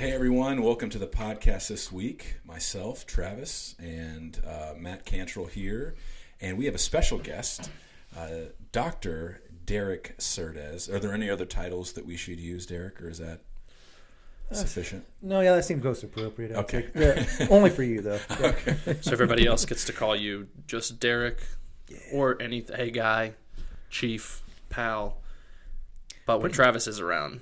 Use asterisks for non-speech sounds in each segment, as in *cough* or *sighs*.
Hey everyone, welcome to the podcast this week. Myself, Travis, and uh, Matt Cantrell here, and we have a special guest, uh, Doctor Derek Surdez. Are there any other titles that we should use, Derek, or is that sufficient? No, yeah, that seems most appropriate. I Okay. think. Yeah, only for you though. *laughs* Yeah. So everybody else gets to call you just Derek or any hey guy, chief, pal. But when Travis is around,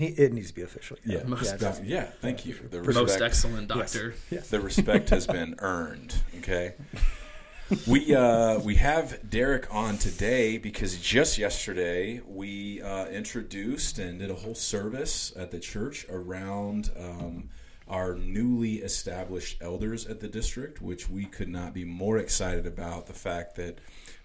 He, it needs to be official. Yeah, yeah, Doc- yeah. Thank you. The most respect, excellent doctor. the respect has been *laughs* earned. Okay. We uh, we have Derek on today because just yesterday we uh, introduced and did a whole service at the church around um, our newly established elders at the district, which we could not be more excited about. The fact that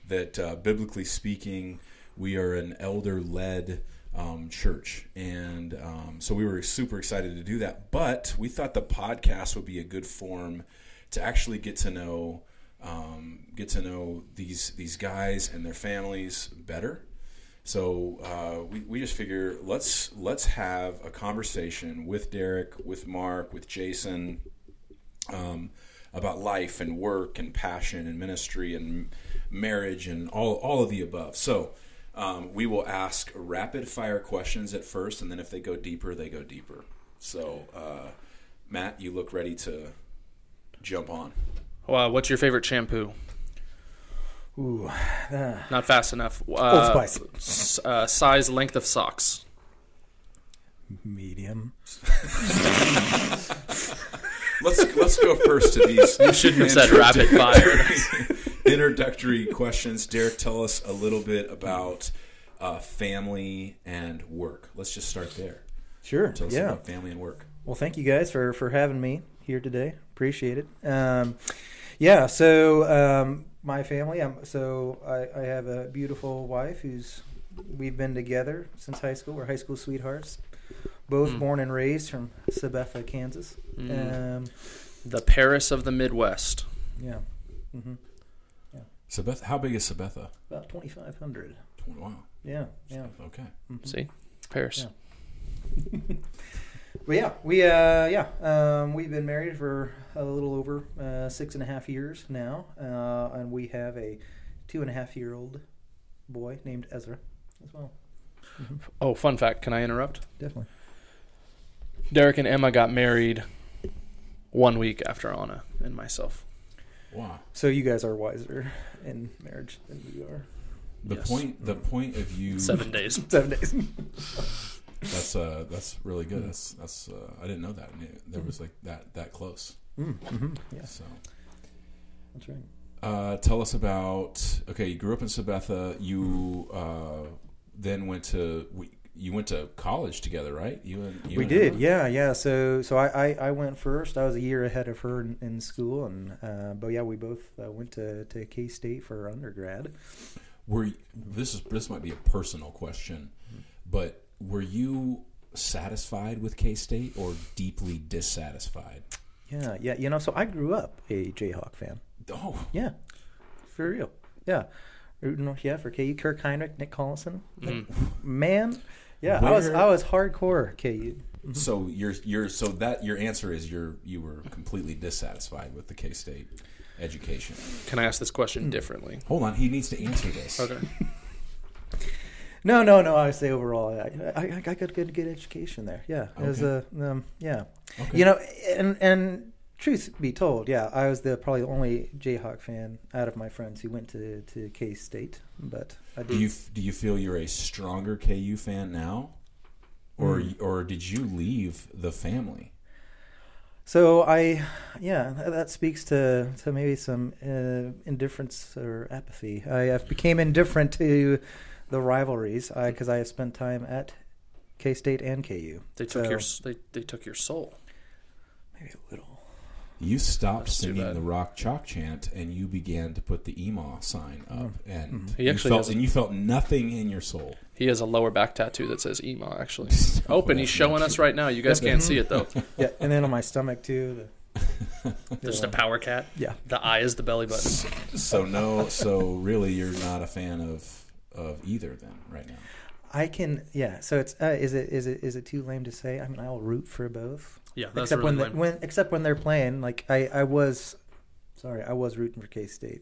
that uh, biblically speaking, we are an elder led um, church, and um, so we were super excited to do that. But we thought the podcast would be a good form to actually get to know um, get to know these these guys and their families better. So uh, we, we just figure let's let's have a conversation with Derek, with Mark, with Jason um, about life and work and passion and ministry and marriage and all all of the above. So um, we will ask rapid fire questions at first, and then if they go deeper, they go deeper. So uh, Matt, you look ready to jump on. Wow, what's your favorite shampoo? Ooh, uh, Not fast enough. Uh, Spice. s- uh, size, length of socks. medium. *laughs* Let's let's go first to these. You shouldn't have said rapid fire. Introductory questions. Derek, tell us a little bit about uh, family and work. Let's just start there. Sure. Tell us yeah. about family and work. Well, thank you guys for for having me here today. Appreciate it. Um, yeah. So um, my family. I'm so I, I have a beautiful wife who's we've been together since high school. We're high school sweethearts. Both Mm. born and raised from Sabetha, Kansas. Mm. Um, The Paris of the Midwest. yeah. hmm Sabetha, how big is Sabetha? About twenty five hundred. Wow. Yeah. Yeah. Okay. Mhm. See? Paris. Yeah. *laughs* But yeah, we uh, yeah um, we've been married for a little over uh, six and a half years now, uh, and we have a two and a half year old boy named Ezra as well. Oh, fun fact. Can I interrupt? Definitely. Derek and Emma got married one week after Anna and myself. Wow. So you guys are wiser in marriage than we are. The Yes. point. The point of you. *laughs* Seven days. *laughs* Seven days. That's uh. That's really good. That's that's. Uh, I didn't know that. I knew There was like that that close. mm-hmm. Yeah, So. that's right. Uh, tell us about. Okay, you grew up in Sabetha. You uh, then went to. We- You went to college together, right? You and you we and did, Emma? yeah, yeah. So, so I, I, I went first. I was a year ahead of her in, in school, and uh, but yeah, we both uh, went to, to K State for undergrad. Were you- this is this might be a personal question, but were you satisfied with K State or deeply dissatisfied? Yeah, yeah. You know, so I grew up a Jayhawk fan. Oh, Yeah, for real. Yeah, rooting yeah for KU. Kirk Hinrich, Nick Collison. Mhm. Man, yeah, I was I was hardcore KU. Mm-hmm. so you're you're so that your answer is you're you were completely dissatisfied with the K State education. Can I ask this question hmm. differently? Hold on, he needs to answer this. Okay. *laughs* No, no, no. I say overall, I, I, I got good, good, good education there. Yeah, it was a uh, um, yeah. Okay. You know, and and truth be told, yeah, I was the probably the only Jayhawk fan out of my friends who went to to K State, but I do you do you feel you're a stronger KU fan now, or Mm. or did you leave the family? So I, yeah, that speaks to, to maybe some uh, indifference or apathy. I uh, became indifferent to the rivalries because I have spent time at K State and KU. They took So- your they, they took your soul. Maybe a little. You stopped That's singing the rock chalk chant, and you began to put the EMA sign up, and He you felt has and you felt nothing in your soul. He has a lower back tattoo that says EMA. Actually, *laughs* open. He's showing us right now. You guys can't see it though. *laughs* Yeah, and then on my stomach too. The, *laughs* There's the power cat. yeah. The eye is the belly button. So no, so really, you're not a fan of of either then right now. I can, yeah. So it's uh, is it is it is it too lame to say? I mean, I'll root for both. Yeah, except really when, They, when except when they're playing. Like I, I was, sorry, I was rooting for K State.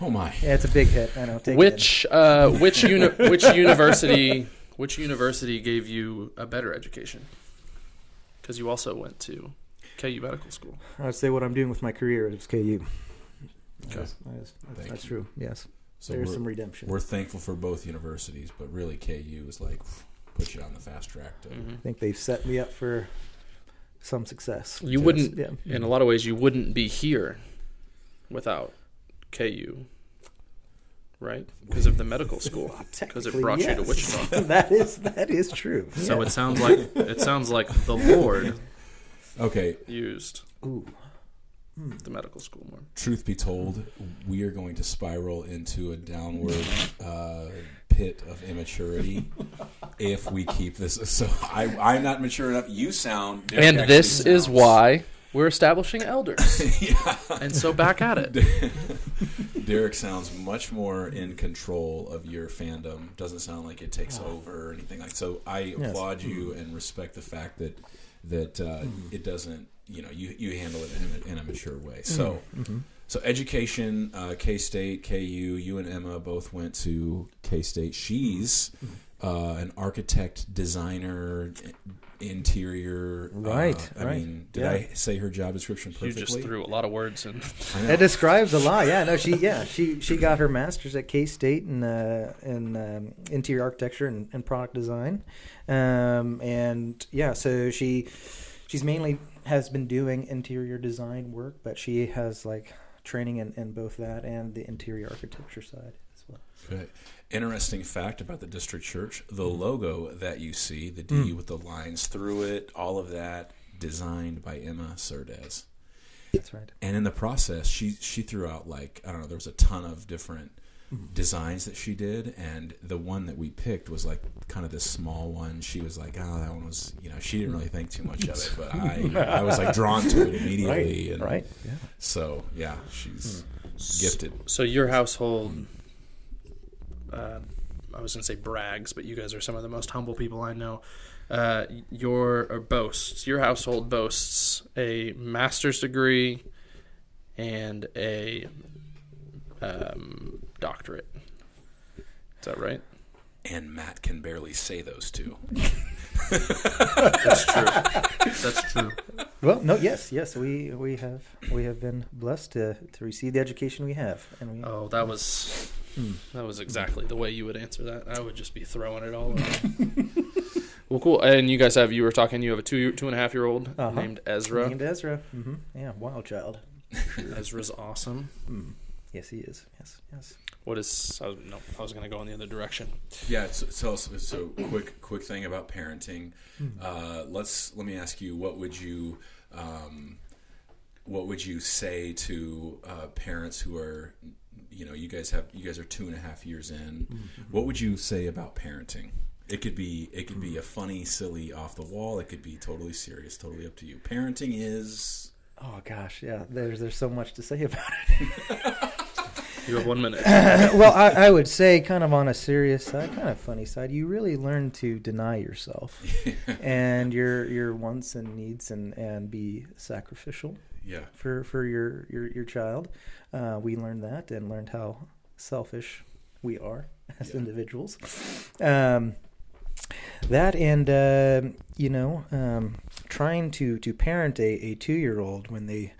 Oh my! Yeah, it's a big hit. I know. Take which uh, which uni- which university which university gave you a better education? Because you also went to KU Medical School. I'd say what I'm doing with my career is KU. Okay. That is- that's Thank that's you. true. Yes, So there's some redemption. we're thankful for both universities, but really KU is like put you on the fast track to. Mhm. I think they've set me up for some success. You wouldn't, Yeah. in a lot of ways, you wouldn't be here without KU, right? Because of the medical school. *laughs* Because it Technically, brought you to. Wichita. *laughs* that is that is true. So Yeah. it sounds like it sounds like the Lord Okay, used Ooh. the medical school more. truth be told, we are going to spiral into a downward uh, pit of immaturity *laughs* if we keep this. So I, I'm not mature enough. You sound. Derek And actually this is why we're establishing elders. *laughs* yeah. And so back at it. *laughs* Derek sounds much more in control of your fandom. Doesn't sound like it takes Oh. over or anything like. So I Yes. applaud you and respect the fact that that uh, Mm-hmm. it doesn't. You know, you you handle it in a, in a mature way. So. Mhm. So education, uh, K State, KU. You and Emma both went to K State. She's uh, an architect, designer, i- interior. uh, Right, I right. mean, did Yeah. I say her job description perfectly? You just threw a lot of words in. *laughs* I know. That describes a lot. Yeah, no, she yeah she she got her master's at K State in uh, in um, interior architecture and, and product design, um, and yeah, so she she's mainly has been doing interior design work, but she has like training in, in both that and the interior architecture side as well. Okay. Interesting fact about the district church: the Mm. logo that you see, the D with the lines through it, all of that, designed by Emma Surdez. That's right. And in the process, she she threw out like I don't know, there was a ton of different Mm-hmm. Designs that she did, and the one that we picked was like kind of this small one. She was like, "Oh, that one was," you know, she didn't really think too much of it, but I *laughs* I was like drawn to it immediately, Right. and Right. Yeah. so yeah, she's Hmm. gifted. So your household, uh, I was going to say brags, but you guys are some of the most humble people I know. Uh, your or boasts your household boasts a master's degree and a um, doctorate. Is that right? And Matt can barely say those two. That's true. That's true. Well, no, yes, yes, we we have we have been blessed to to receive the education we have, and we. Oh, that was Hmm. that was exactly the way you would answer that. I would just be throwing it all. Around. *laughs* well, cool. And you guys have you were talking. You have a two two and a half year old Uh-huh. named Ezra. Named Ezra. hmm Yeah, wild child. *laughs* Ezra's awesome. Mm. Yes, he is. Yes, yes. What is? I was, no, I was going to go in the other direction. Yeah. So, so, so quick, quick thing about parenting. Uh, let's let me ask you, what would you, um, what would you say to uh, parents who are, you know, you guys have, you guys are two and a half years in. What would you say about parenting? It could be, it could be a funny, silly, off the wall. It could be totally serious. Totally up to you. Parenting is. Oh gosh, yeah. There's there's so much to say *laughs* about it. You have one minute. *laughs* well, I, I would say, kind of on a serious side, kind of funny side, you really learn to deny yourself *laughs* and your your wants and needs, and and be sacrificial Yeah. for for your your your child. Uh, we learned that and learned how selfish we are as Yeah. individuals. Um, that and uh, you know, um, trying to to parent a, a two year old when they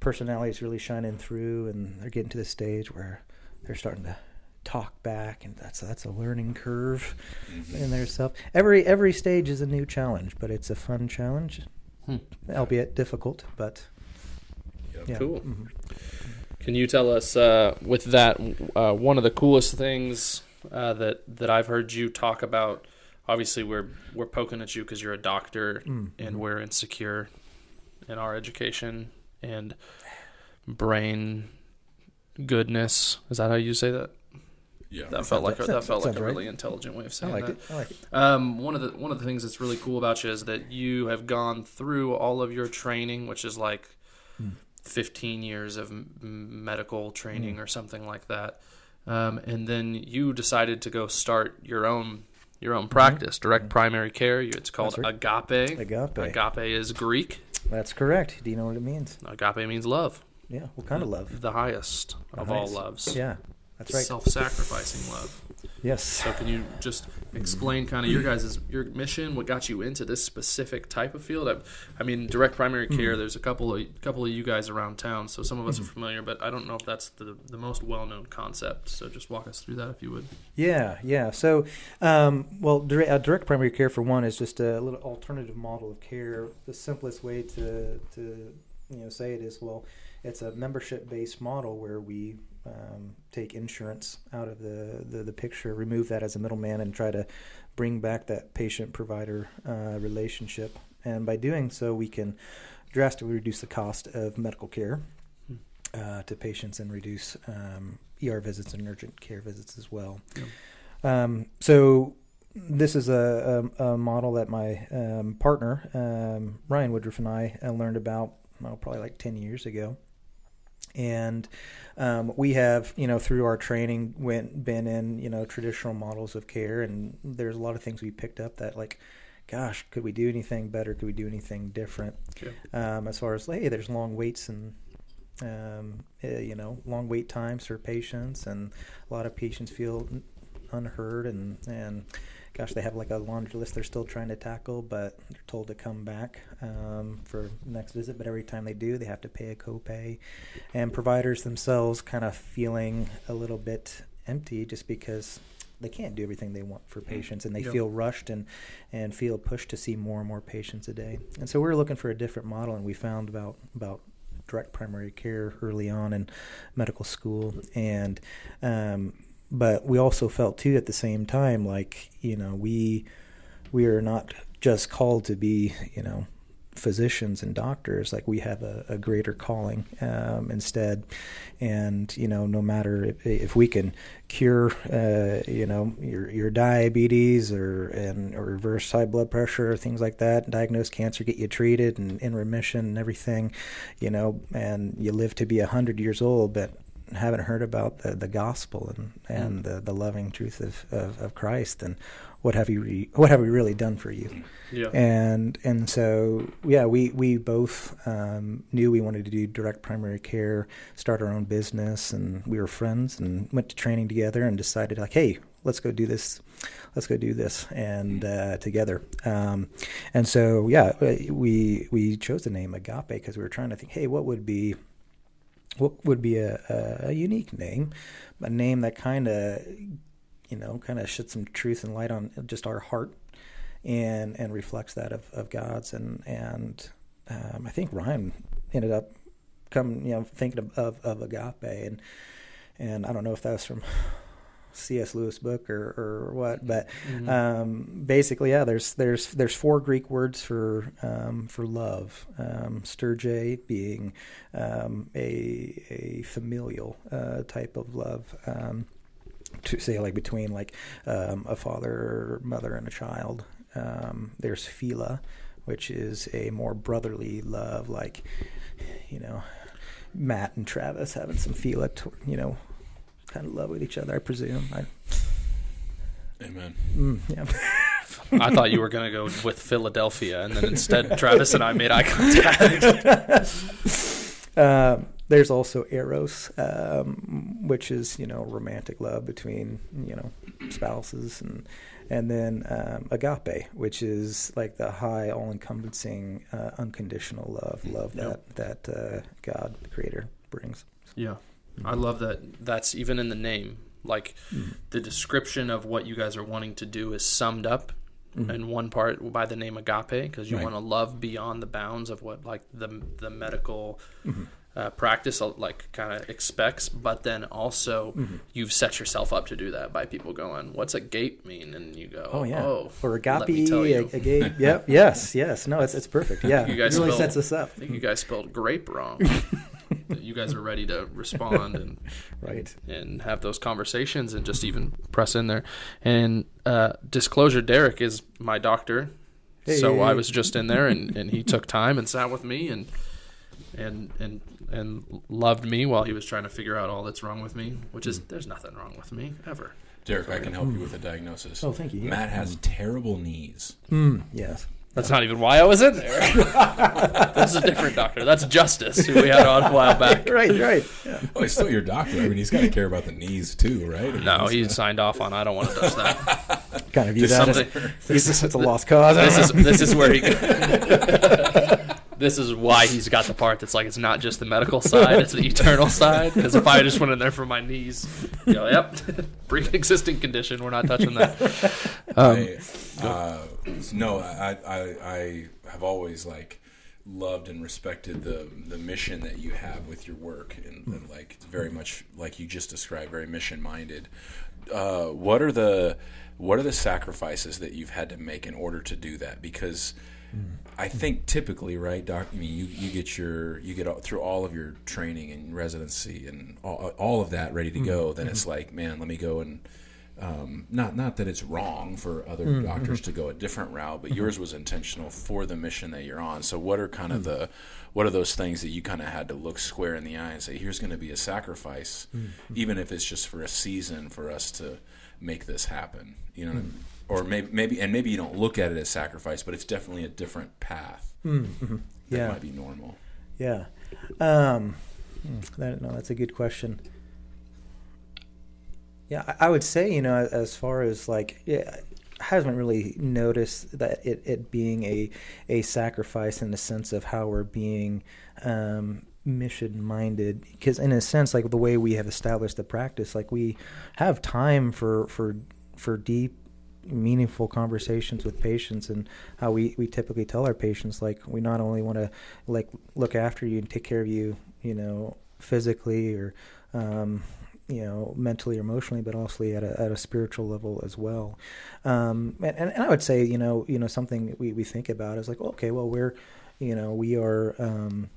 personalities really shining through and they're getting to the stage where they're starting to talk back and that's that's a learning curve Mhm. in their self every every stage is a new challenge but it's a fun challenge Hmm. albeit difficult but Yep. yeah Cool. Mhm. Can you tell us uh, with that uh, one of the coolest things uh, that that I've heard you talk about? Obviously, we're we're poking at you because you're a doctor Mm, and we're insecure in our education and brain goodness. Is that how you say that? Yeah. That felt like a, that sounds- felt like sounds a right. really intelligent way of I saying like that. it I like it Um, one of the one of the things that's really cool about you is that you have gone through all of your training, which is like Hmm. 15 years of m- medical training Hmm. or something like that. Um, and then you decided to go start your own your own mm-hmm. practice, direct mm-hmm. primary care. It's called That's agape. Agape. Agape is Greek. That's correct. Do you know what it means? Agape means love, Yeah. What kind of love? the highest of all loves. Yeah. That's right. Self-sacrificing love. Yes. So can you just explain kind of your guys' your mission, what got you into this specific type of field? I, I mean, direct primary Hmm. care. There's a couple of couple of you guys around town, so some of us are familiar, but I don't know if that's the the most well known concept. So just walk us through that if you would. Yeah, yeah. So, um, well, direct, uh, direct primary care for one is just a little alternative model of care. The simplest way to to you know say it is well, it's a membership based model where we um, take insurance out of the, the the picture, remove that as a middleman, and try to bring back that patient provider uh, relationship. And by doing so, we can drastically reduce the cost of medical care Hmm. uh, to patients and reduce um, ER visits and urgent care visits as well. Yeah. Um, so this is a, a, a model that my um, partner um, Ryan Woodruff and I uh, learned about well, probably like ten years ago, and um, we have you know through our training went been in you know traditional models of care, and there's a lot of things we picked up that like. Gosh, could we do anything better? Could we do anything different? Yeah. Um, as far as hey, there's long waits and um, uh, you know long wait times for patients, and a lot of patients feel unheard and and gosh, they have like a laundry list they're still trying to tackle, but they're told to come back um, for next visit. But every time they do, they have to pay a copay, and providers themselves kind of feeling a little bit empty just because they can't do everything they want for patients and they Yep. feel rushed and and feel pushed to see more and more patients a day and so we were looking for a different model and we found about about direct primary care early on in medical school and um, but we also felt too at the same time like you know we we are not just called to be you know physicians and doctors. Like we have a, a greater calling um, instead. And you know no matter if, if we can cure uh, you know your your diabetes or and or reverse high blood pressure or things like that diagnose cancer get you treated and in remission and everything you know and you live to be a hundred years old but haven't heard about the, the gospel and, and the, the loving truth of, of, of Christ and what have you re, what have we really done for you? Yeah. and and so yeah we we both um, knew we wanted to do direct primary care start our own business and we were friends and went to training together and decided like hey let's go do this let's go do this and uh, together. Um, and so yeah we we chose the name agape because we were trying to think hey what would be what would be a, a, unique name? A name that kind of you know kind of shed some truth and light on just our heart and and reflects that of, of God's. And and um, I think Ryan ended up coming you know thinking of, of, of agape. And and I don't know if that was from C.S. Lewis book or, or what, but Mhm. um, basically, yeah, there's there's there's four Greek words for um, for love. Um, Storge being um, a a familial uh, type of love. Um, to say like between like um, a father mother and a child. Um, there's philia, which is a more brotherly love, like you know Matt and Travis having some philia, to, you know, kind of love with each other. I presume. I, Amen. mm, yeah. I thought you were going to go with Philadelphia, and then instead Travis and I made eye contact. *laughs* Um, there's also eros, um, which is you know romantic love between you know spouses, and and then um, agape, which is like the high, all-encompassing, uh, unconditional love, love Yep. that that uh, God, the Creator, brings. yeah. I love that. That's even in the name. Like Mm. the description of what you guys are wanting to do is summed up Mhm. in one part by the name agape because you Right. want to love beyond the bounds of what like the the medical Mhm. uh, practice uh, like kind of expects but then also Mhm. you've set yourself up to do that by people going what's a gape mean and you go Oh yeah, oh or agape, a- agape. *laughs* yep, yes, yes. No, it's it's perfect. Yeah, You guys it really spelled- sets us up. I think you guys spelled grape wrong *laughs* you guys are ready to respond and *laughs* Right. and have those conversations and just even press in there. And uh, disclosure, Derek is my doctor, so I was just in there and, and he took time and sat with me and and and and loved me while he was trying to figure out all that's wrong with me, which is there's nothing wrong with me ever. Derek, I can help you with a diagnosis. Oh, thank you. Matt has terrible knees. Mm, yes. That's not even why I was in there. *laughs* That's a different doctor. That's Justice, who we had on a while back. *laughs* right, right. Oh, he's still your doctor. I mean, he's got to care about the knees too, right? I mean, No, he's- he signed off on. I don't want to touch that. *laughs* Kind of view Just that as something- this is it's a lost cause. This is this is where he. this is why he's got the part that's like it's not just the medical side; it's the eternal side. Because if I just went in there for my knees, you know, yep, pre-existing condition, we're not touching that. Um, I, uh, no, I, I, I have always like loved and respected the the mission that you have with your work, and, hmm. and like it's very much like you just described, very mission minded. Uh, what are the what are the sacrifices that you've had to make in order to do that? Because hmm. I think typically, right, doc. I mean, you, you get your you get all, through all of your training and residency and all, all of that ready to hmm. go. Then mm-hmm. it's like, man, let me go and um, not not that it's wrong for other doctors to go a different route, but yours was intentional for the mission that you're on. So, what are kind of the what are those things that you kind of had to look square in the eye and say, here's going to be a sacrifice, even if it's just for a season for us to make this happen. You know, what I mean? or maybe maybe and maybe you don't look at it as sacrifice, but it's definitely a different path. Mm-hmm. That Yeah. might be normal. Yeah. Um, hmm, that, no, that's a good question. Yeah, I, would say, you know, as far as like, yeah, I haven't really noticed that it, it being a, a sacrifice in the sense of how we're being um, mission minded. Because, in a sense, like the way we have established the practice, like we have time for, for, for deep meaningful conversations with patients and how we, we typically tell our patients like we not only want to like look after you and take care of you you know physically or um, you know mentally or emotionally but also at a, at a spiritual level as well. Um, and, and I would say you know you know something we, we think about is like okay well we're you know we are um,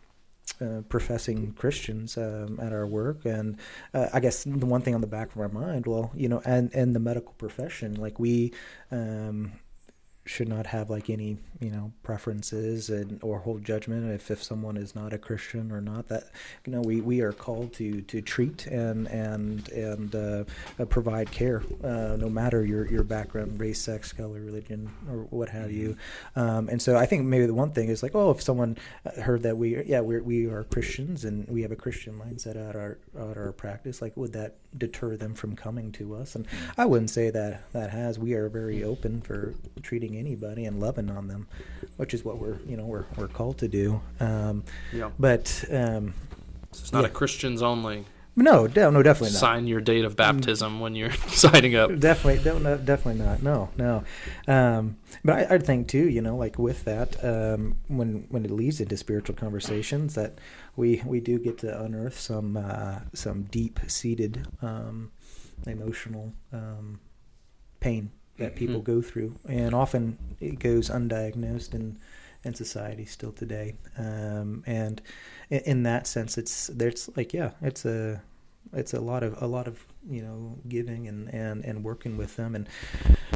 uh, professing Christians um, at our work, and uh, I guess the one thing on the back of our mind, well, you know, and and the medical profession, like we um, should not have like any you know preferences and or hold judgment if if someone is not a Christian or not. That you know we, we are called to to treat and and and uh, uh, provide care, uh, no matter your your background, race, sex, color, religion, or what have you. Um, and so I think maybe the one thing is like, oh, if someone heard that we yeah we we are Christians and we have a Christian mindset at our at our practice, like would that deter them from coming to us? And I wouldn't say that that has. We are very open for treating anybody and loving on them, which is what we're you know we're we're called to do. Um, Yeah. but um, It's not Yeah. a Christians only. No, de- no, definitely not. Sign your date of baptism when you're *laughs* signing up. Definitely, definitely not. No, no. Um, but I, I think too, you know, like with that, um, when when it leads into spiritual conversations, that we we do get to unearth some uh, some deep seated um, emotional um, pain that people Mhm. go through, and often it goes undiagnosed in in society still today. Um, and in, in that sense, it's there's like yeah, it's a it's a lot of a lot of you know giving and and and working with them and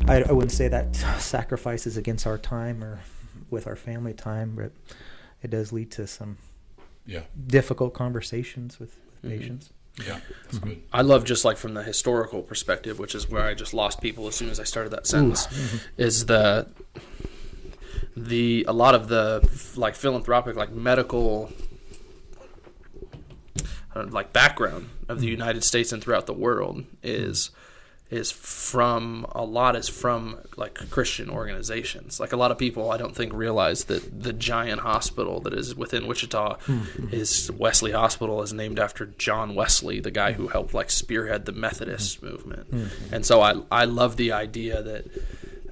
I, I wouldn't say that *laughs* sacrifices against our time or with our family time but it does lead to some Yeah, difficult conversations with, with Mhm. patients yeah, that's good. I love just like from the historical perspective, which is where I just lost people as soon as I started that sentence. Is the the a lot of the like philanthropic, like medical, Uh, like background of the mm-hmm. United States and throughout the world is is from a lot is from like Christian organizations. Like a lot of people, I don't think realize that the giant hospital that is within Wichita mm-hmm. is Wesley Hospital is named after John Wesley, the guy who helped like spearhead the Methodist mm-hmm. movement. And so I I love the idea that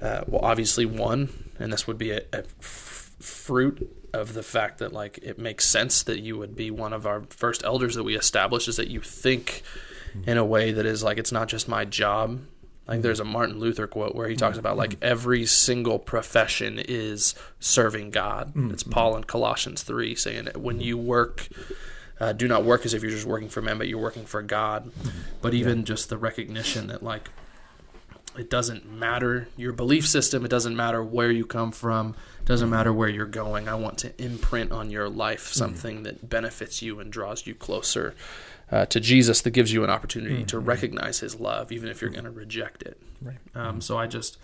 uh, well obviously one and this would be a, a f- fruit of the fact that like it makes sense that you would be one of our first elders that we establish is that you think in a way that is like it's not just my job. Like there's a Martin Luther quote where he talks mm. about like mm. every single profession is serving God. Mm. It's Paul in Colossians 3 saying that when you work uh, do not work as if you're just working for men but you're working for God. But even just the recognition that like it doesn't matter your belief system, it doesn't matter where you come from, it doesn't matter where you're going. I want to imprint on your life hmm. something that benefits you and draws you closer uh, to Jesus that gives you an opportunity hmm. to hmm. recognize His love, even if you're going to reject it. Right. Um, so I just,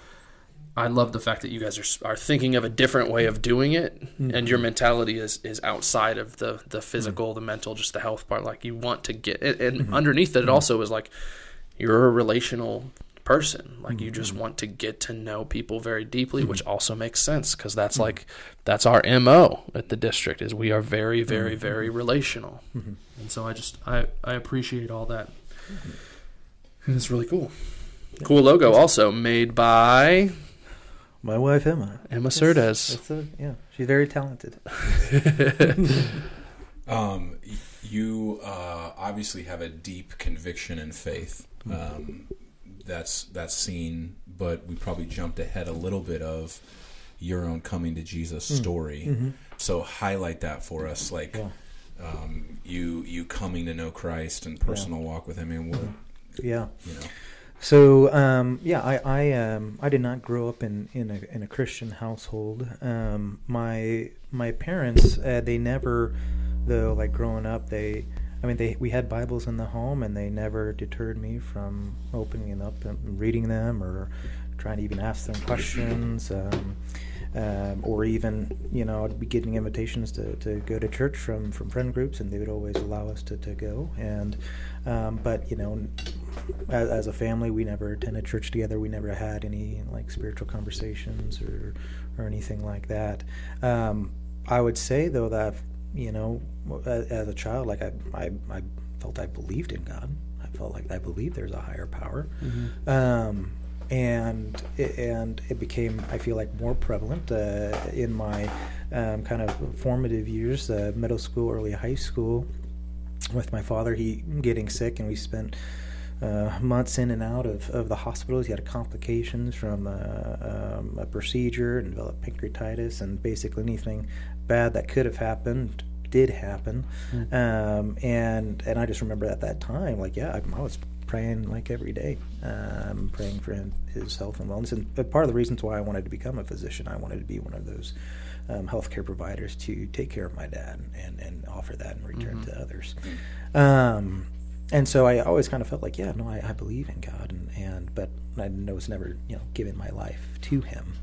I love the fact that you guys are are thinking of a different way of doing it, and your mentality is is outside of the the physical, the mental, just the health part. Like you want to get, and, and underneath it, it also is like you're a relational person. Like you just mm-hmm. want to get to know people very deeply which mm-hmm. also makes sense because that's mm-hmm. like that's our mo at the district is we are very very very relational. And so i just i i appreciate all that. And it's really cool. Cool logo also made by My wife Emma. emma Surdez. That's a, yeah, she's very talented. *laughs* Um, you uh, obviously have a deep conviction and faith. Um, that's that's seen, but we probably jumped ahead a little bit of your own coming to Jesus story. So highlight that for us, like Yeah. um, you you coming to know Christ and personal walk with Him, and what Yeah. you know. So um, yeah, I I, um, I did not grow up in, in a in a Christian household. Um, my my parents uh, they never though like growing up they I mean they we had Bibles in the home and they never deterred me from opening up and reading them or trying to even ask them questions. Um, um, or even, you know, I'd be getting invitations to, to go to church from, from friend groups, and they would always allow us to, to go. And um, but you know, as, as a family, we never attended church together. We never had any like spiritual conversations or or anything like that. Um, I would say though that you know, as, as a child, like I, I I felt I believed in God. I felt like I believed there's a higher power. Um, and it, and it became I feel like more prevalent uh, in my um, kind of formative years, uh, middle school, early high school, with my father. He getting sick, and we spent uh, months in and out of, of the hospitals. He had complications from uh, um, a procedure and developed pancreatitis, and basically anything bad that could have happened did happen. Um, and and I just remember at that time, like yeah, I, I was praying like every day, um, praying for him, his health and wellness. And part of the reasons why I wanted to become a physician, I wanted to be one of those um, healthcare providers to take care of my dad and, and offer that in return to others. Um, and so I always kind of felt like, yeah, no, I, I believe in God, and, and but I was never, you know, giving my life to Him.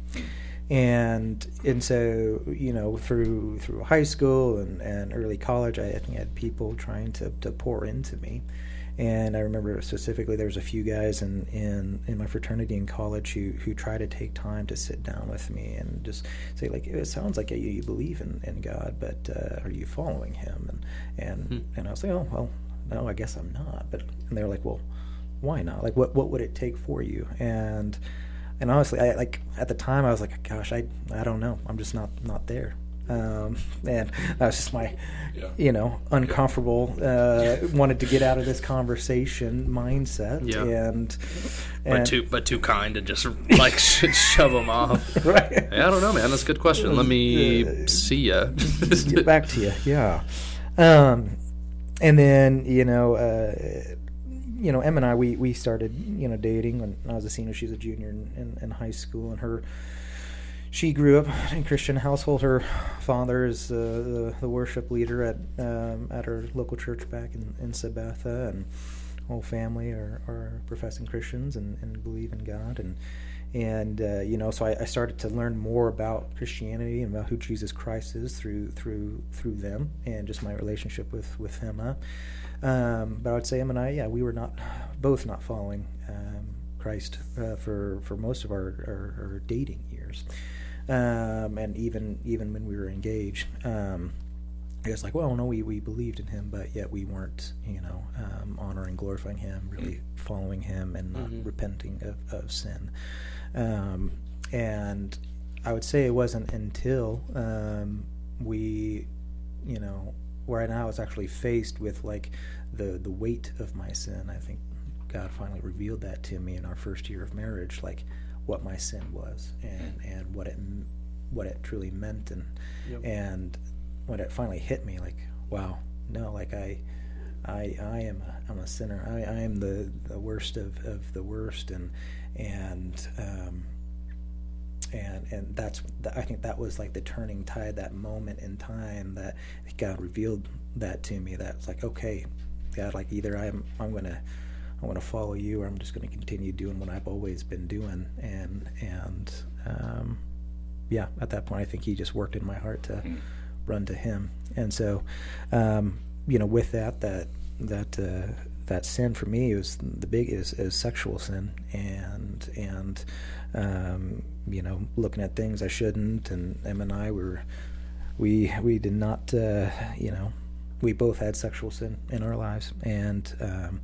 And and so you know through through high school and, and early college, I think I had people trying to, to pour into me. And I remember specifically there was a few guys in, in, in my fraternity in college who, who tried to take time to sit down with me and just say like it sounds like you, you believe in, in God, but uh, are you following Him? And and and I was like, oh well, no, I guess I'm not. But and they were like, well, why not? Like what what would it take for you? And and honestly, I like at the time I was like, gosh, I I don't know. I'm just not not there. Um, and that was just my, Yeah. you know, uncomfortable, uh, wanted to get out of this conversation mindset, Yeah. and, but too but too kind to just like sh- shove them off. *laughs* right. Yeah, I don't know, man. That's a good question. Let me see ya. get back to you. Yeah. Um, and then you know, uh, you know, Em and I we we started you know dating when I was a senior. She was a junior in, in, in high school, and her she grew up in a Christian household. Her father is uh, the, the worship leader at um, at her local church back in in Sabetha, and whole family are, are professing Christians and, and believe in God and and uh, you know so I, I started to learn more about Christianity and about who Jesus Christ is through through through them and just my relationship with with him. Uh, um, but I would say him and I, yeah, we were not both not following um, Christ uh, for for most of our, our, our dating years, um, and even even when we were engaged. Um, I guess like, well, no, we, we believed in him, but yet we weren't, you know, um, honoring, glorifying him, really following him, and not Mhm. repenting of, of sin. Um, and I would say it wasn't until um, we, you know, where now I was actually faced with like the the weight of my sin. I think God finally revealed that to me in our first year of marriage, like what my sin was and and what it what it truly meant, and Yep. and when it finally hit me, like wow, no, like I. I, I am a, I'm a sinner. I, I am the, the worst of, of the worst, and and um, and and that's I think that was like the turning tide, that moment in time that God revealed that to me. That it's like okay, God, like either I'm I'm gonna I'm gonna follow you, or I'm just gonna continue doing what I've always been doing, and and um, yeah, at that point, I think He just worked in my heart to run to Him, and so um, you know, with that, that that uh, that sin for me was the big is, is sexual sin, and and um, you know, looking at things I shouldn't, and Em and I were we we did not uh, you know we both had sexual sin in our lives, and um,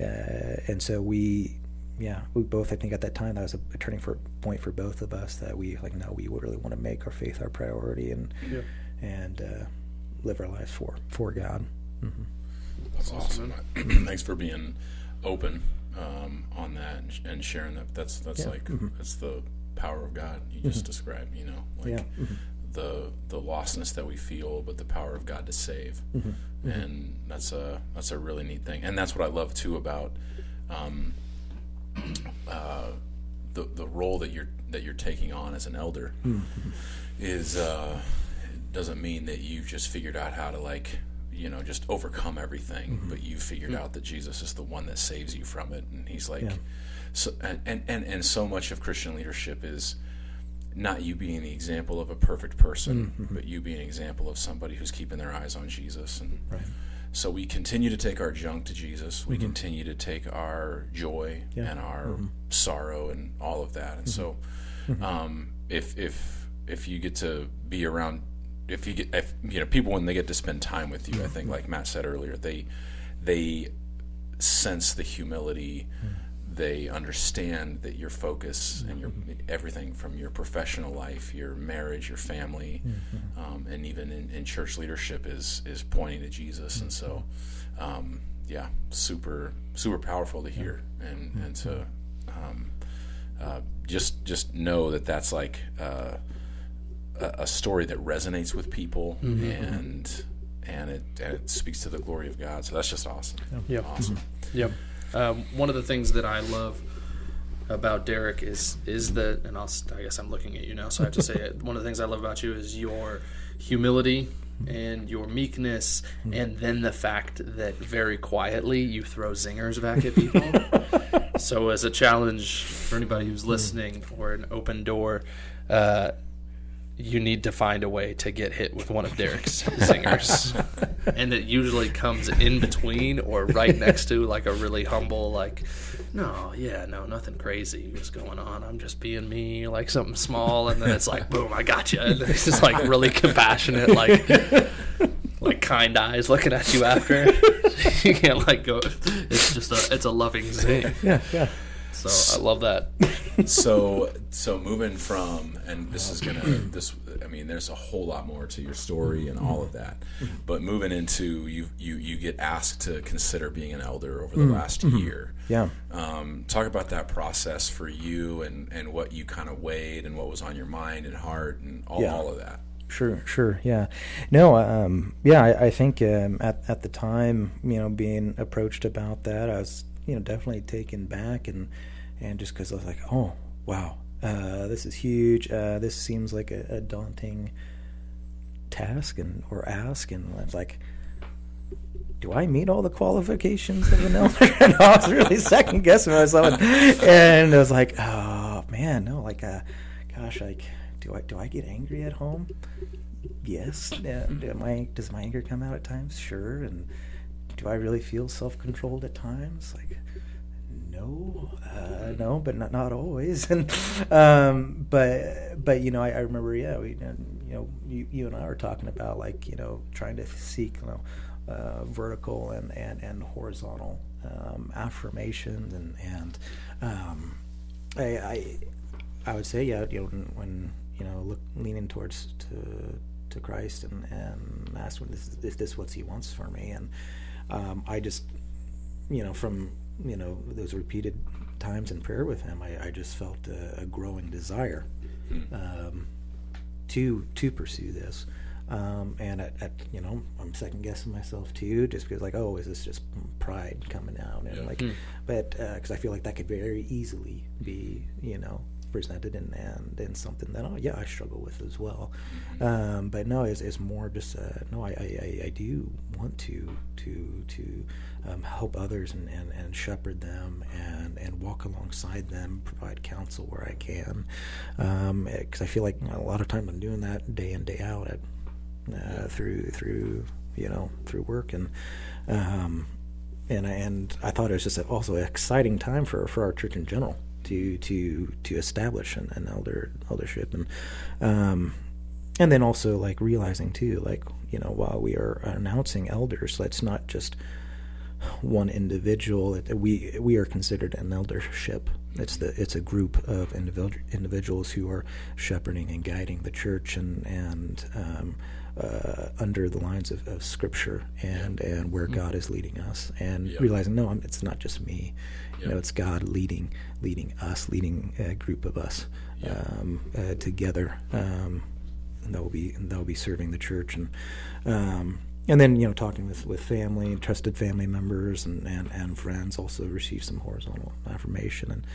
uh, and so we yeah we both I think at that time that was a, a turning for, point for both of us that we like no we would really want to make our faith our priority and Yeah. and uh, live our lives for for God. hmm That's awesome. *clears throat* Thanks for being open um, on that and, and sharing that. That's that's Yeah. like Mhm. that's the power of God you just described. You know, like Yeah. Mhm. the the lostness that we feel, but the power of God to save, Mhm. and that's a that's a really neat thing. And that's what I love too about um, *clears throat* uh, the the role that you're that you're taking on as an elder is uh, doesn't mean that you've just figured out how to like you know just overcome everything, mm-hmm. but you figured mm-hmm. out that Jesus is the one that saves you from it, and He's like, Yeah. so and, and and so much of Christian leadership is not you being the example of a perfect person, mm-hmm. but you being an example of somebody who's keeping their eyes on Jesus. And Right. so we continue to take our junk to Jesus. We continue to take our joy Yeah. and our sorrow and all of that. And so, um, if if if you get to be around, if you get if you know people when they get to spend time with you, I think like Matt said earlier, they they sense the humility. They understand that your focus and your everything from your professional life, your marriage, your family, um, and even in, in church leadership is is pointing to Jesus. And so, um, yeah, super super powerful to hear. And and to um, uh, just just know that that's like uh, a, a story that resonates with people and and it and it speaks to the glory of God. So that's just awesome. Yep. Awesome. Yep. Um, one of the things that I love about Derek is is that, and I'll, s- I guess I'm looking at you now, so I have to say it. *laughs* One of the things I love about you is your humility and your meekness, and then the fact that very quietly you throw zingers back at people. *laughs* so, as a challenge for anybody who's listening, or an open door. Uh, you need to find a way to get hit with one of Derek's *laughs* singers. and it usually comes in between or right next to like a really humble, like, no, yeah, no, nothing crazy was going on. I'm just being me, like something small. And then it's like, boom, I got you. And it's just like really compassionate, like, like kind eyes looking at you after. *laughs* you can't like go. It's just a, it's a loving zing. Yeah, yeah. So I love that. *laughs* so so moving from and this is gonna this i mean there's a whole lot more to your story and all of that but moving into you you you get asked to consider being an elder over the last year Yeah. um, talk about that process for you and and what you kind of weighed and what was on your mind and heart and all, Yeah. all of that Sure, sure, yeah. No, um, yeah, I, I think um, at at the time, you know, being approached about that, I was, you know, definitely taken back, and and just because I was like, oh, wow, uh, this is huge. Uh, this seems like a, a daunting task and or ask, and I was like. Do I meet all the qualifications of an elder? and I was really second guessing myself, and I was like, "Oh man, no! Like, uh, gosh, like, do I do I get angry at home? Yes. Do my, does my anger come out at times? Sure. And do I really feel self controlled at times? Like, no, uh, no, but not not always. *laughs* And um, but but you know, I, I remember, yeah, we you know, you, you and I were talking about like you know trying to seek you know uh, vertical and and and horizontal um, affirmations and and um, I, I I would say yeah, you know, when, you know look leaning towards to to Christ and and ask this if this what He wants for me, and um, I just you know from you know those repeated times in prayer with Him, I, I just felt a, a growing desire um, to to pursue this. Um, and at, at you know I'm second guessing myself too, just because like oh is this just pride coming out and Yeah. like, but because I feel like that could very easily be you know presented and and, and something that oh yeah I struggle with as well. Um, but no, it's, it's more just uh, no I, I, I do want to to to um, help others and, and, and shepherd them and and walk alongside them, provide counsel where I can, because I feel like a lot of time I'm doing that day in day out at, uh, through through you know through work and. Um, and and I thought it was just also an exciting time for, for our church in general to to to establish an, an elder eldership. And um, and then also like realizing too like you know while we are announcing elders let's not just one individual. We we are considered an eldership. It's the it's a group of individual individuals who are shepherding and guiding the church and and um, uh, under the lines of, of Scripture and yeah. and where mm-hmm. God is leading us, and yeah. realizing no, it's not just me. Yeah. You know, it's God leading leading us, leading a group of us um, uh, together. Um, that will be that will be serving the church and. Um, and then you know talking with, with family trusted family members and, and, and friends also receive some horizontal affirmation and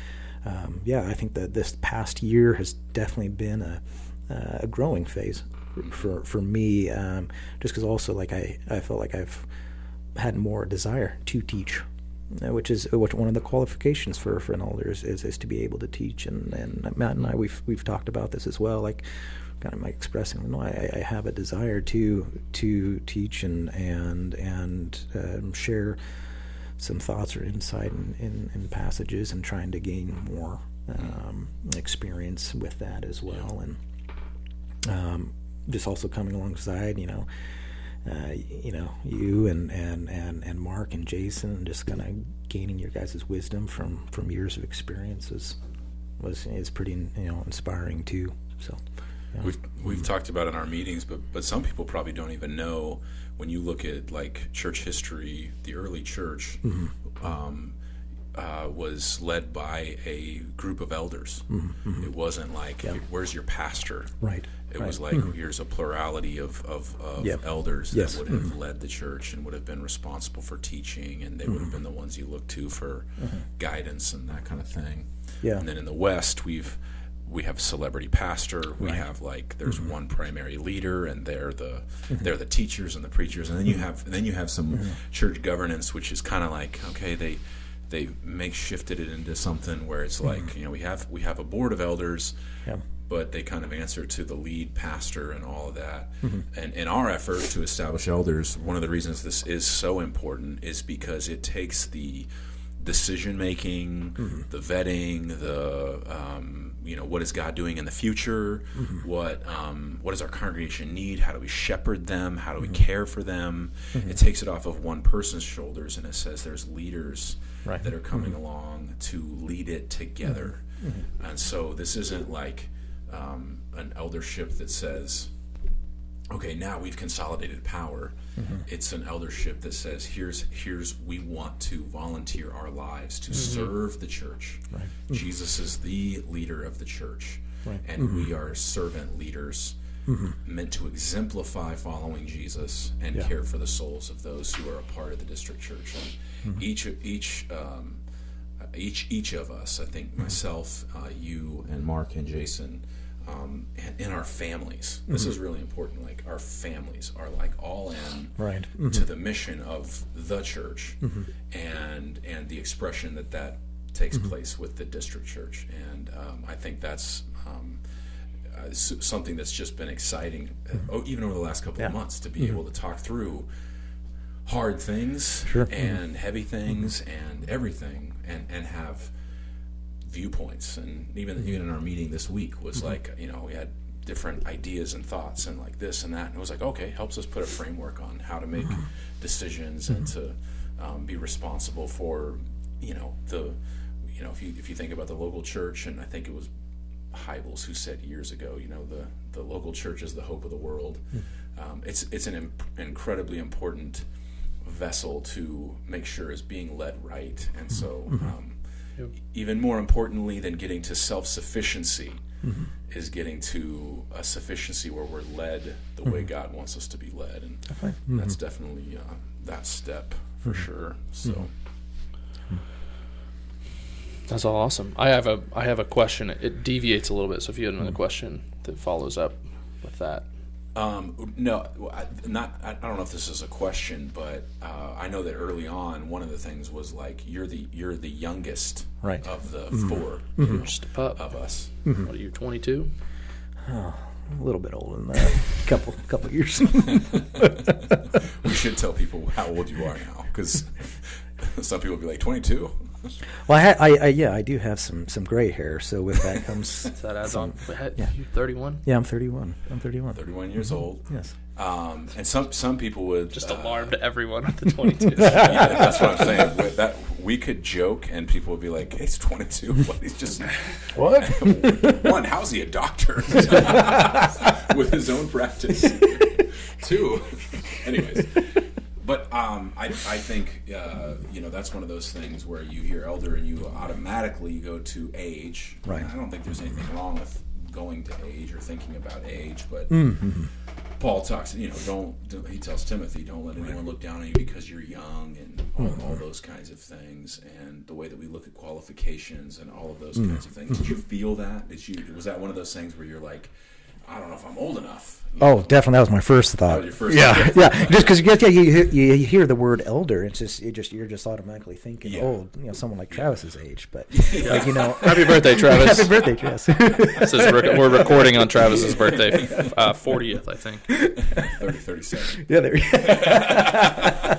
um, yeah I think that this past year has definitely been a, a growing phase for for me, um, just because also like I I felt like I've had more desire to teach, uh, which is which one of the qualifications for for an elder is, is, is to be able to teach. And and Matt and I we've we've talked about this as well, like kind of my expressing no I, I have a desire to to teach and and and um, share some thoughts or insight in, in, in, passages and trying to gain more um, experience with that as well and um, just also coming alongside, you know, uh, you know, you and, and, and, and Mark and Jason, and just kind of gaining your guys' wisdom from, from years of experiences was is pretty you know inspiring too. So we've we've talked about in our meetings, but but some people probably don't even know when you look at like church history, the early church. Mm-hmm. Um, uh, was led by a group of elders. Mm-hmm. It wasn't like, yeah. "Where's your pastor?" Right. It was like mm-hmm. here's a plurality of, of, of yep. elders yes. that would have mm-hmm. led the church and would have been responsible for teaching, and they mm-hmm. would have mm-hmm. been the ones you look to for mm-hmm. guidance and that kind of thing. Yeah. And then in the West, we've we have celebrity pastor. We have like there's mm-hmm. one primary leader, and they're the they're the teachers and the preachers, and then you have then you have some church governance, which is kind of like okay they they make shifted it into something where it's like you know we have we have a board of elders yeah but they kind of answer to the lead pastor and all of that. Mm-hmm. And in our effort to establish elders, one of the reasons this is so important is because it takes the decision making, mm-hmm. the vetting, the um, you know what is God doing in the future, mm-hmm. what um, what does our congregation need, how do we shepherd them, how do we mm-hmm. care for them. Mm-hmm. It takes it off of one person's shoulders and it says there's leaders right. that are coming mm-hmm. along to lead it together. And so this isn't like um, an eldership that says, okay, now we've consolidated power. Mm-hmm. It's an eldership that says, here's here's we want to volunteer our lives to mm-hmm. serve the church. Right. Mm-hmm. Jesus is the leader of the church, right. and we mm-hmm. are servant leaders. Mm-hmm. Meant to exemplify following Jesus and yeah. care for the souls of those who are a part of the district church. And mm-hmm. each each um, each each of us, I think myself, uh, you, and Mark and Jason, um, and in our families. This mm-hmm. is really important. Like our families are like all in right. mm-hmm. to the mission of the church, mm-hmm. and and the expression that that takes mm-hmm. place with the district church. And um, I think that's. Um, uh, something that's just been exciting, uh, even over the last couple yeah. of months, to be mm-hmm. able to talk through hard things sure. and heavy things and everything, and and have viewpoints and even even in our meeting this week was mm-hmm. like you know we had different ideas and thoughts and like this and that and it was like okay helps us put a framework on how to make mm-hmm. decisions and mm-hmm. to um, be responsible for you know the you know if you if you think about the local church and I think it was Hybels who said years ago you know the the local church is the hope of the world mm-hmm. um, it's it's an imp- incredibly important vessel to make sure is being led right and so mm-hmm. um, Yep. Even more importantly than getting to self sufficiency mm-hmm. is getting to a sufficiency where we're led the mm-hmm. way God wants us to be led. And mm-hmm. that's definitely uh, that step for mm-hmm. sure. So. Mm-hmm. That's all awesome. I have a I have a question. It deviates a little bit. So if you had Hmm. another question that follows up with that, Um, no, I, not. I don't know if this is a question, but uh, I know that early on, one of the things was like you're the you're the youngest Right. of the Mm-hmm. 4 you're just a pup. of us. What are you? Twenty two. a little bit older than that. *laughs* couple couple years. *laughs* We should tell people how old you are now, because *laughs* some people will be like 22. well, I, ha- I, I yeah, I do have some some gray hair, so with that comes. *laughs* So that adds on. yeah. You thirty one. yeah, I'm 31. I'm 31. 31 years old. Yes. Um, and some some people would Just uh, alarmed everyone with the *laughs* twenty two. Yeah, that's what I'm saying. With that we could joke, and people would be like, hey, "He's 22. What? He's just What? one. How's he a doctor with his own practice? Two. Anyways, but um, I I think uh, you know that's one of those things where you hear elder and you automatically go to age. Right. I don't think there's anything wrong with going to age or thinking about age, but. Mm-hmm. Paul talks, you know, don't, don't- he tells Timothy, don't let anyone look down on you because you're young and all, Mm-hmm. all those kinds of things. And the way that we look at qualifications and all of those Mm-hmm. kinds of things. Did you feel that? Did you, was that one of those things where you're like, I don't know if I'm old enough? Oh, definitely. That was my first thought. was your first yeah, thought. yeah. Just because you, yeah, you, hear- you you hear the word elder, it's just it just you're just automatically thinking Yeah. old. You know, someone like Travis's age, but *laughs* like you know, Happy birthday, *laughs* Travis. happy birthday, Travis. This is rec- we're recording on Travis's birthday, uh, 40th, I think. *laughs* 30, 37. yeah, there.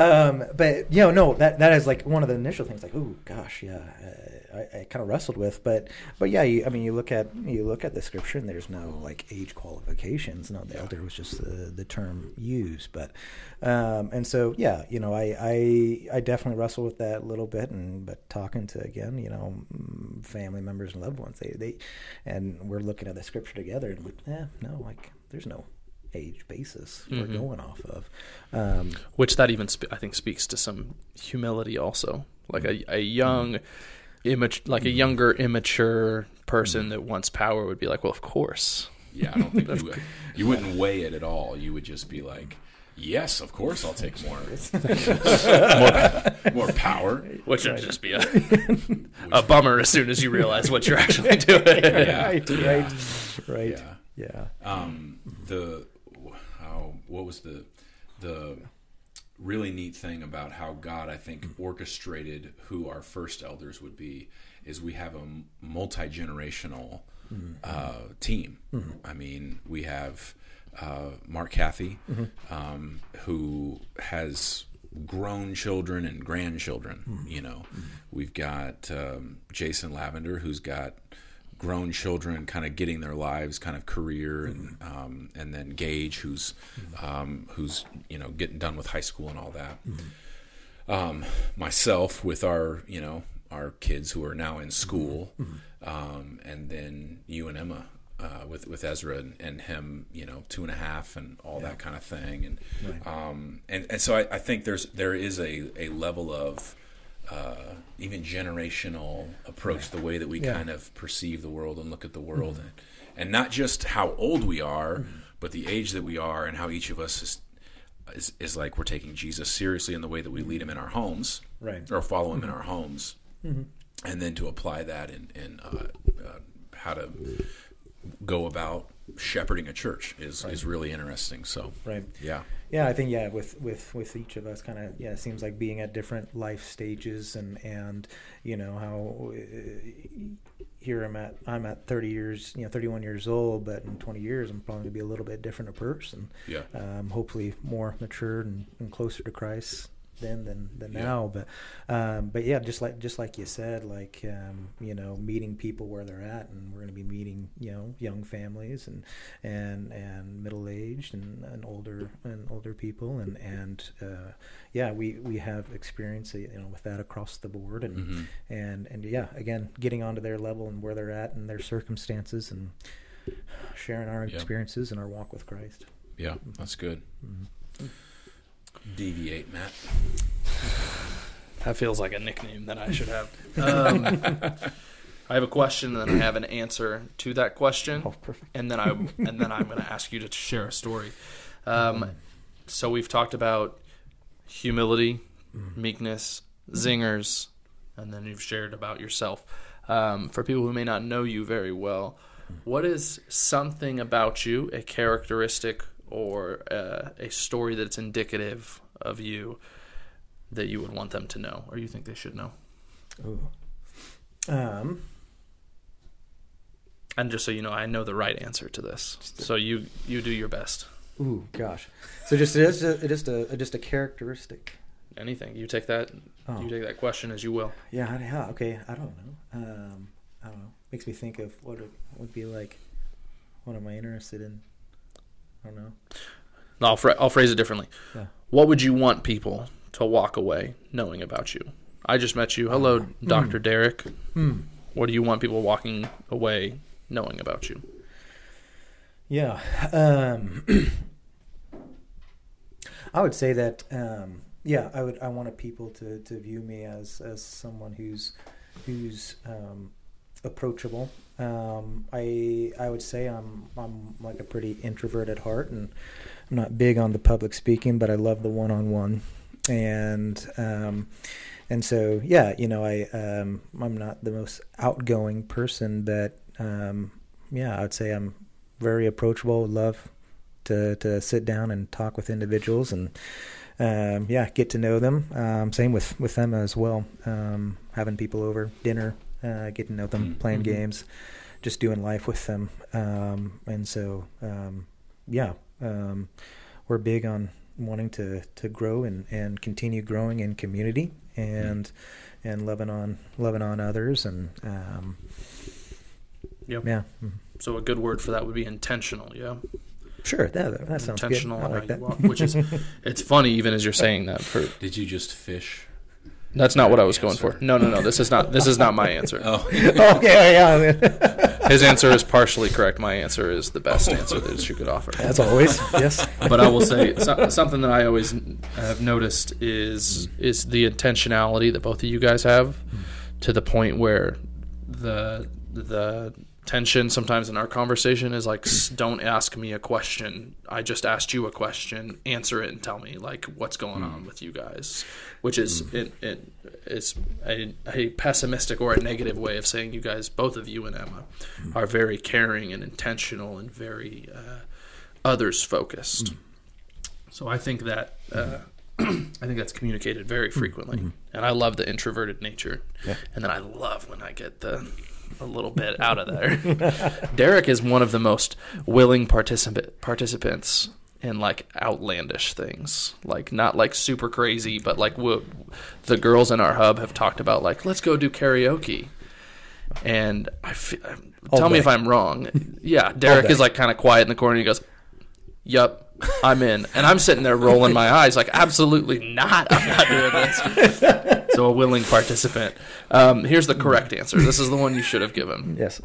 Um, but you know, no, that that is like one of the initial things. Like, oh gosh, yeah, uh, I, I kind of wrestled with, but but yeah, you, I mean, you look at you look at the scripture, and there's no like age qualifications. No, the elder was just the the term used, but um, and so yeah, you know, I I I definitely wrestle with that a little bit, and but talking to again, you know, mm, family members and loved ones, they they, and we're looking at the scripture together, and like, eh, no, like there's no age basis we're Mhm. going off of. Um, Which that even spe- I think speaks to some humility also, like a, a young, image like a younger immature person that wants power would be like, well, of course. Yeah, I don't think *laughs* you would. You wouldn't weigh it at all. You would just be like, yes, of course I'll take more. more, *laughs* more power. Which would just be a, *laughs* a bummer as soon as you realize what you're actually doing. Yeah. right, Yeah. right, right. Yeah. Yeah. um, the how what was the the really neat thing about how God I think orchestrated who our first elders would be is we have a multi generational uh, team. I mean, we have uh, Mark Cathy, um, who has grown children and grandchildren. You know, we've got um, Jason Lavender, who's got grown children kind of getting their lives kind of career and um, and then Gage who's um, who's you know getting done with high school and all that. Um, myself with our you know our kids who are now in school um, and then you and Emma uh, with with Ezra and, and him you know two and a half and all that kind of thing. And um, and and so I, I think there's there is a, a level of uh, even generational approach, the way that we Yeah. kind of perceive the world and look at the world, and, and not just how old we are, but the age that we are, and how each of us is, is is like we're taking Jesus seriously in the way that we lead him in our homes, Right. or follow him in our homes, and then to apply that in in uh, uh, how to go about shepherding a church is is really interesting. So Right. yeah, Yeah, I think yeah, with with with each of us, kind of yeah, it seems like being at different life stages, and and you know how uh, here I'm at I'm at 30 years, you know, 31 years old, but in 20 years I'm probably gonna be a little bit different a person. yeah, Um, hopefully more mature and, and closer to Christ then than than Yeah. now. But um, but yeah, just like just like you said, like um, you know, meeting people where they're at, and we're going to be meeting you know young families and and and middle aged and, and older and older people, and and uh, yeah, we we have experience you know with that across the board, and hmm and and yeah, again, getting onto their level and where they're at and their circumstances, and sharing our Yeah. experiences and our walk with Christ. yeah, that's good. Mhm. Deviate, Matt. *sighs* That feels like a nickname that I should have. Um, *laughs* I have a question, and then I have an answer to that question, Oh, perfect. and then I and then I'm going to ask you to share a story. Um, so we've talked about humility, meekness, zingers, and then you've shared about yourself. Um, for people who may not know you very well, what is something about you, a characteristic or uh, a story that's indicative of you that you would want them to know or you think they should know? Ooh. Um, And just so you know, I know the right answer to this. So you you do your best. ooh, gosh. So just it is a, just a just a characteristic. Anything you take that Oh. you take that question as you will. Yeah, yeah, okay. I don't know. Um, I don't know. Makes me think of what it would be like. What am I interested in? I don't know. I'll phra- I'll phrase it differently. Yeah. What would you want people to walk away knowing about you? I just met you. Hello, Doctor Derek. Hmm. What do you want people walking away knowing about you? Yeah. Um, *clears throat* I would say that. Um, yeah, I would. I wanted people to, to view me as as someone who's who's um, approachable. Um, I I would say I'm I'm like a pretty introvert at heart, and I'm not big on the public speaking, but I love the one on one, and um, and so yeah, you know, I um, I'm not the most outgoing person, but um, yeah, I would say I'm very approachable. Love to to sit down and talk with individuals and um, yeah, get to know them. Um, same with with them as well. Having people over dinner, uh, getting to know them, Mm. playing Mhm. games, just doing life with them. Um, and so um, yeah, um, we're big on wanting to to grow and and continue growing in community and and loving on loving on others and um, Yep. yeah. Mhm. So a good word for that would be intentional. Yeah, Sure, that that sounds good. intentional. I like that. you walk, which is *laughs* it's funny even as you're saying that. For Did you just fish? That's not what I was going Answer. for. No, no, no. This is not. This is not my answer. *laughs* Oh, *laughs* okay, yeah, His answer is partially correct. My answer is the best answer that you could offer. as always. Yes. *laughs* but I will say so, something that I always have noticed is is the intentionality that both of you guys have, to the point where the the tension sometimes in our conversation is like, "Don't ask me a question. I just asked you a question. Answer it and tell me like what's going on hmm. with you guys," which is hmm. it, it is a, a pessimistic or a negative way of saying you guys, both of you and Emma, hmm. are very caring and intentional and very uh, others focused. So I think that uh, *clears throat* I think that's communicated very frequently, and I love the introverted nature, Yeah. and then I love when I get the a little bit out of there. *laughs* Derek is one of the most willing participant participants in like outlandish things, like not like super crazy, but like w- the girls in our hub have talked about like let's go do karaoke. And I fe- um, All tell me if I'm wrong. *laughs* Yeah, Derek is like kind of quiet in the corner. He goes, "Yup, I'm in," and I'm sitting there rolling my eyes, like, "Absolutely not! I'm not doing this." *laughs* so a willing participant. Um, here's the correct answer. This is the one you should have given. Yes.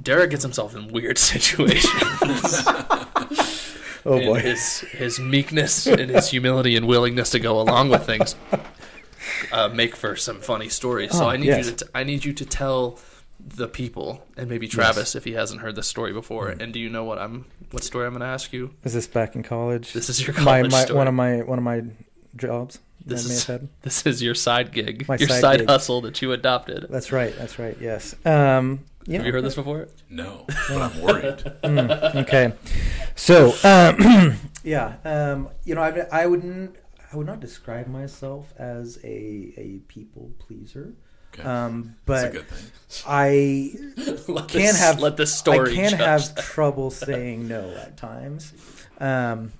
Derek gets himself in weird *laughs* situations. *laughs* Oh boy. his his meekness and his humility and willingness to go along with things uh, make for some funny stories. So Oh, I need yes. you to t- I need you to tell the people and maybe Travis if he hasn't heard this story before. Mm. And do you know what I'm what story I'm going to ask you? Is this back in college? This is your my, college my story. one of my one of my jobs This that I may is- *laughs* this is your side gig, My your side side, gig. hustle that you adopted. That's right. That's right. Yes. Um, you Have you heard this before? no, *laughs* but I'm worried. Mm, okay. So, um, *clears throat* yeah, um, you know, I, I wouldn't, I would not describe myself as a a people pleaser, Okay. um, but good thing. I *laughs* let can this, have let the story. I can have that. *laughs* trouble saying no at times. Um,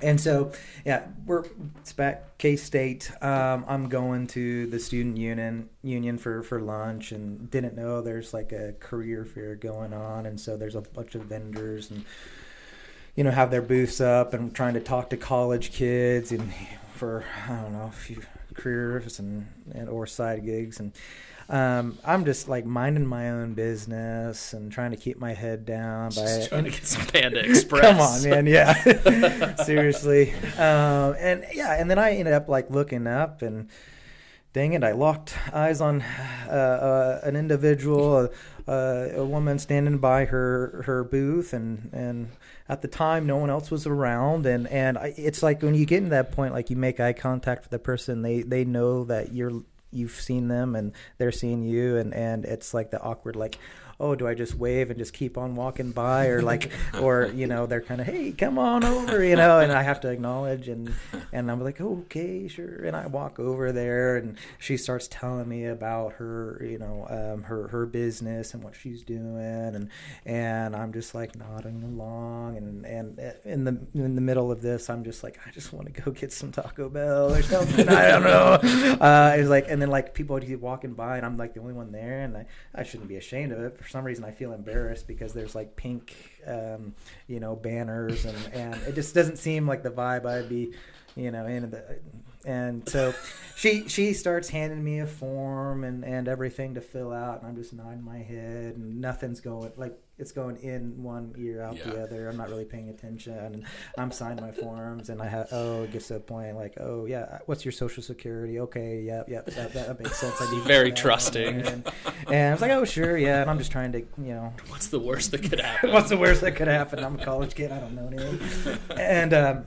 and so, yeah, we're it's back K State. Um, I'm going to the student union union for for lunch, and didn't know there's like a career fair going on, and so there's a bunch of vendors and you know have their booths up and trying to talk to college kids and for I don't know a few careers and, and or side gigs and um, I'm just like minding my own business and trying to keep my head down. By Just trying to get some Panda *laughs* Express. Come on, man. Yeah. *laughs* Seriously. Um, and yeah, and then I ended up like looking up and dang it, I locked eyes on uh, uh, an individual, uh, a woman standing by her, her booth and, and at the time no one else was around and, and I, it's like when you get to that point, like you make eye contact with the person, they, they know that you're you've seen them and they're seeing you and and it's like the awkward like oh do i just wave and just keep on walking by or like *laughs* or you know they're kind of hey come on over you know and i have to acknowledge and and i'm like okay sure and i walk over there and she starts telling me about her you know um, her her business and what she's doing and and i'm just like nodding along and and in the in the middle of this i'm just like i just want to go get some taco bell or something i don't know. *laughs* Uh it's like and then like people would keep walking by and i'm like the only one there and i i shouldn't be ashamed of it for some reason i feel embarrassed because there's like pink um you know banners and and it just doesn't seem like the vibe i'd be you know in the and so she she starts handing me a form and and everything to fill out and i'm just nodding my head and nothing's going like it's going in one ear out the other i'm not really paying attention and i'm signing my forms and i have oh it gets to a point like oh yeah what's your social security okay yep yep that, that makes sense i need Very trusting. and, and i was like oh sure yeah and i'm just trying to you know What's the worst that could happen? *laughs* What's the worst that could happen? I'm a college kid. I don't know anything. And um,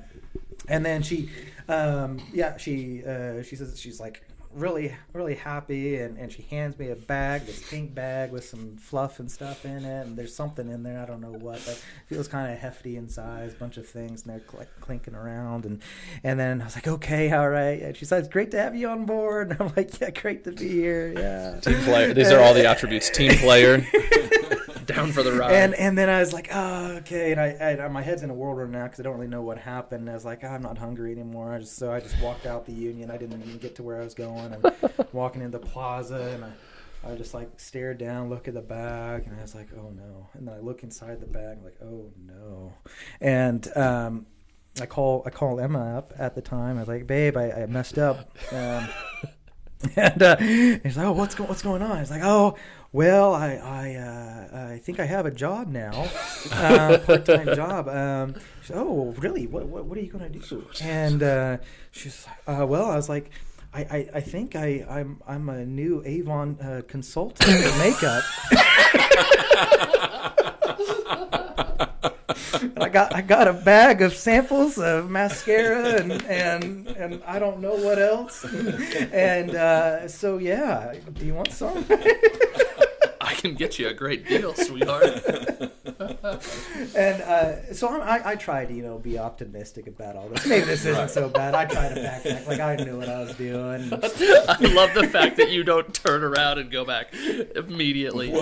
and then she, um, yeah, she uh, she says she's like really really happy, and, and she hands me a bag, this pink bag with some fluff and stuff in it, and there's something in there. I don't know what, but it feels kind of hefty in size. Bunch of things, and they're cl- clinking around, and and then I was like, okay, all right. And she says great to have you on board. *laughs* And I'm like, yeah, great to be here. Yeah. Team player. These are all the attributes. Team player. *laughs* Down for the ride. And and then I was like, oh, okay. And I, I my head's in a whirlwind now because I don't really know what happened. And I was like, oh, I'm not hungry anymore. I just, so I just walked out the union. I didn't even get to where I was going. And *laughs* walking in the plaza, and I, I just like stared down, look at the bag, and I was like, oh no. And then I look inside the bag, like, oh no. And um, I call I call Emma up at the time. I was like, babe, I, I messed up. Um, *laughs* and uh, he's like, "Oh, what's go- what's going on?" He's like, "Oh, well, I I uh, I think I have a job now, uh, part time *laughs* job." Um, she's, "Oh, really? What, what what are you going to do?" And uh, she's like, uh, "Well, I was like." I, I, I think I, I'm I'm a new Avon uh, consultant for makeup. *laughs* *laughs* And I got I got a bag of samples of mascara and and, and I don't know what else. And uh, so yeah, do you want some? *laughs* I can get you a great deal, sweetheart. And uh, so I, I, I try to you know be optimistic about all this. Maybe this isn't so bad. I try to backtrack like I knew what I was doing. I love the fact that you don't turn around and go back immediately.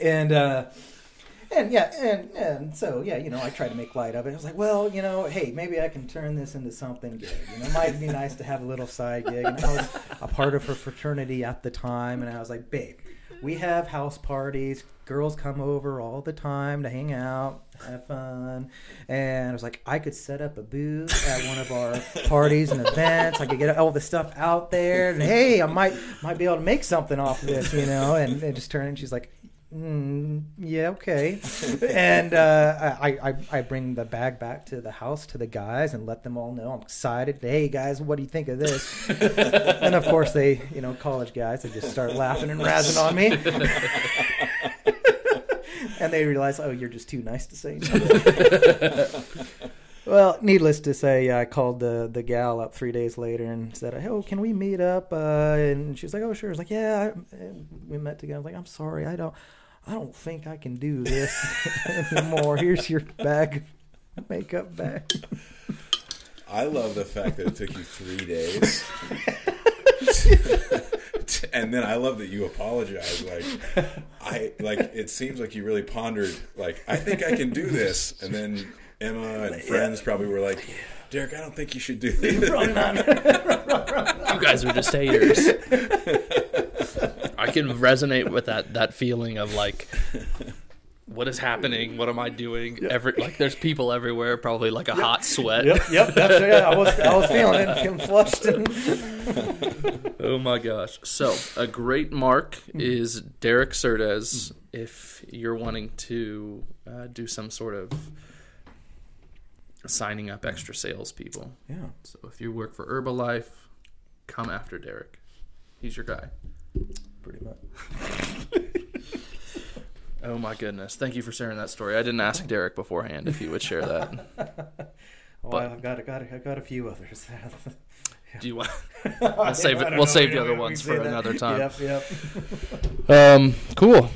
and uh and yeah and and so yeah you know i tried to make light of it. I was like well you know hey maybe i can turn this into something good you know it might be nice to have a little side gig. And i was a part of her fraternity at the time and i was like babe we have house parties. Girls come over all the time to hang out have fun. And i was like i could set up a booth at one of our parties and events. I could get all the stuff out there. And hey i might might be able to make something off of this you know? And it just turned and she's like Mm, yeah, okay. *laughs* and uh, I, I, I bring the bag back to the house to the guys and let them all know I'm excited. Hey guys, what do you think of this? *laughs* and of course they, you know, college guys, they just start laughing and razzing on me. *laughs* and they realize, oh, you're just too nice to say no. Well, needless to say, I called the the gal up three days later and said, "Oh, can we meet up?" Uh, and she's like, "Oh, sure." I was like, "Yeah." I, we met together. I was like, "I'm sorry, I don't, I don't think I can do this *laughs* anymore. Here's your bag, makeup bag." I love the fact that it took you three days. *laughs* and then I love that you apologize. Like I like it seems like you really pondered like I think I can do this and then Emma and friends probably were like, Derek, I don't think you should do *laughs* this. You guys are just haters. Can resonate with that that feeling of like what is happening? What am I doing? Every like there's people everywhere, probably like a hot sweat. Yep, yep. That's it. I was, I was feeling it, feeling flushed. And *laughs* Oh my gosh. So, a great mark is Derek Surdez if you're wanting to uh, do some sort of signing up extra salespeople. yeah, So, if you work for Herbalife, come after Derek. He's your guy. Pretty *laughs* much. Oh my goodness. Thank you for sharing that story. I didn't ask Derek beforehand if he would share that. *laughs* Oh, But- I've got, I got, I got a few others. *laughs* Do you want? We'll save it. We'll save the other ones for another time. Yep, yep. Um, cool.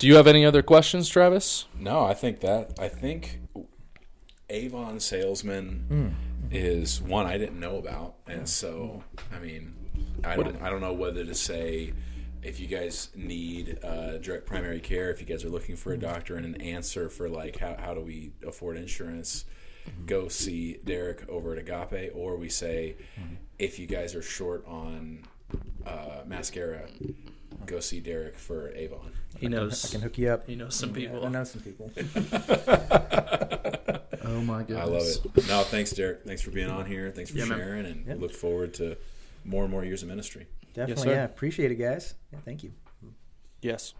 Do you have any other questions, Travis? No, I think that I think Avon salesman Hmm. is one I didn't know about, and so I mean, I What- don't I don't know whether to say if you guys need uh, direct primary care, if you guys are looking for a doctor and an answer for like how how do we afford insurance, Hmm. go see Derek over at Agape, or we say Hmm. if you guys are short on uh, mascara, go see Derek for Avon. He knows. I knows. can hook you up. He knows some people. I know some people. *laughs* *laughs* Oh my goodness. I love it. No, thanks, Derek. Thanks for being on here. Thanks for Yeah, man. sharing, and Yeah. we look forward to more and more years of ministry. Definitely, sir. yeah. Appreciate it, guys. Yeah, thank you. Yes.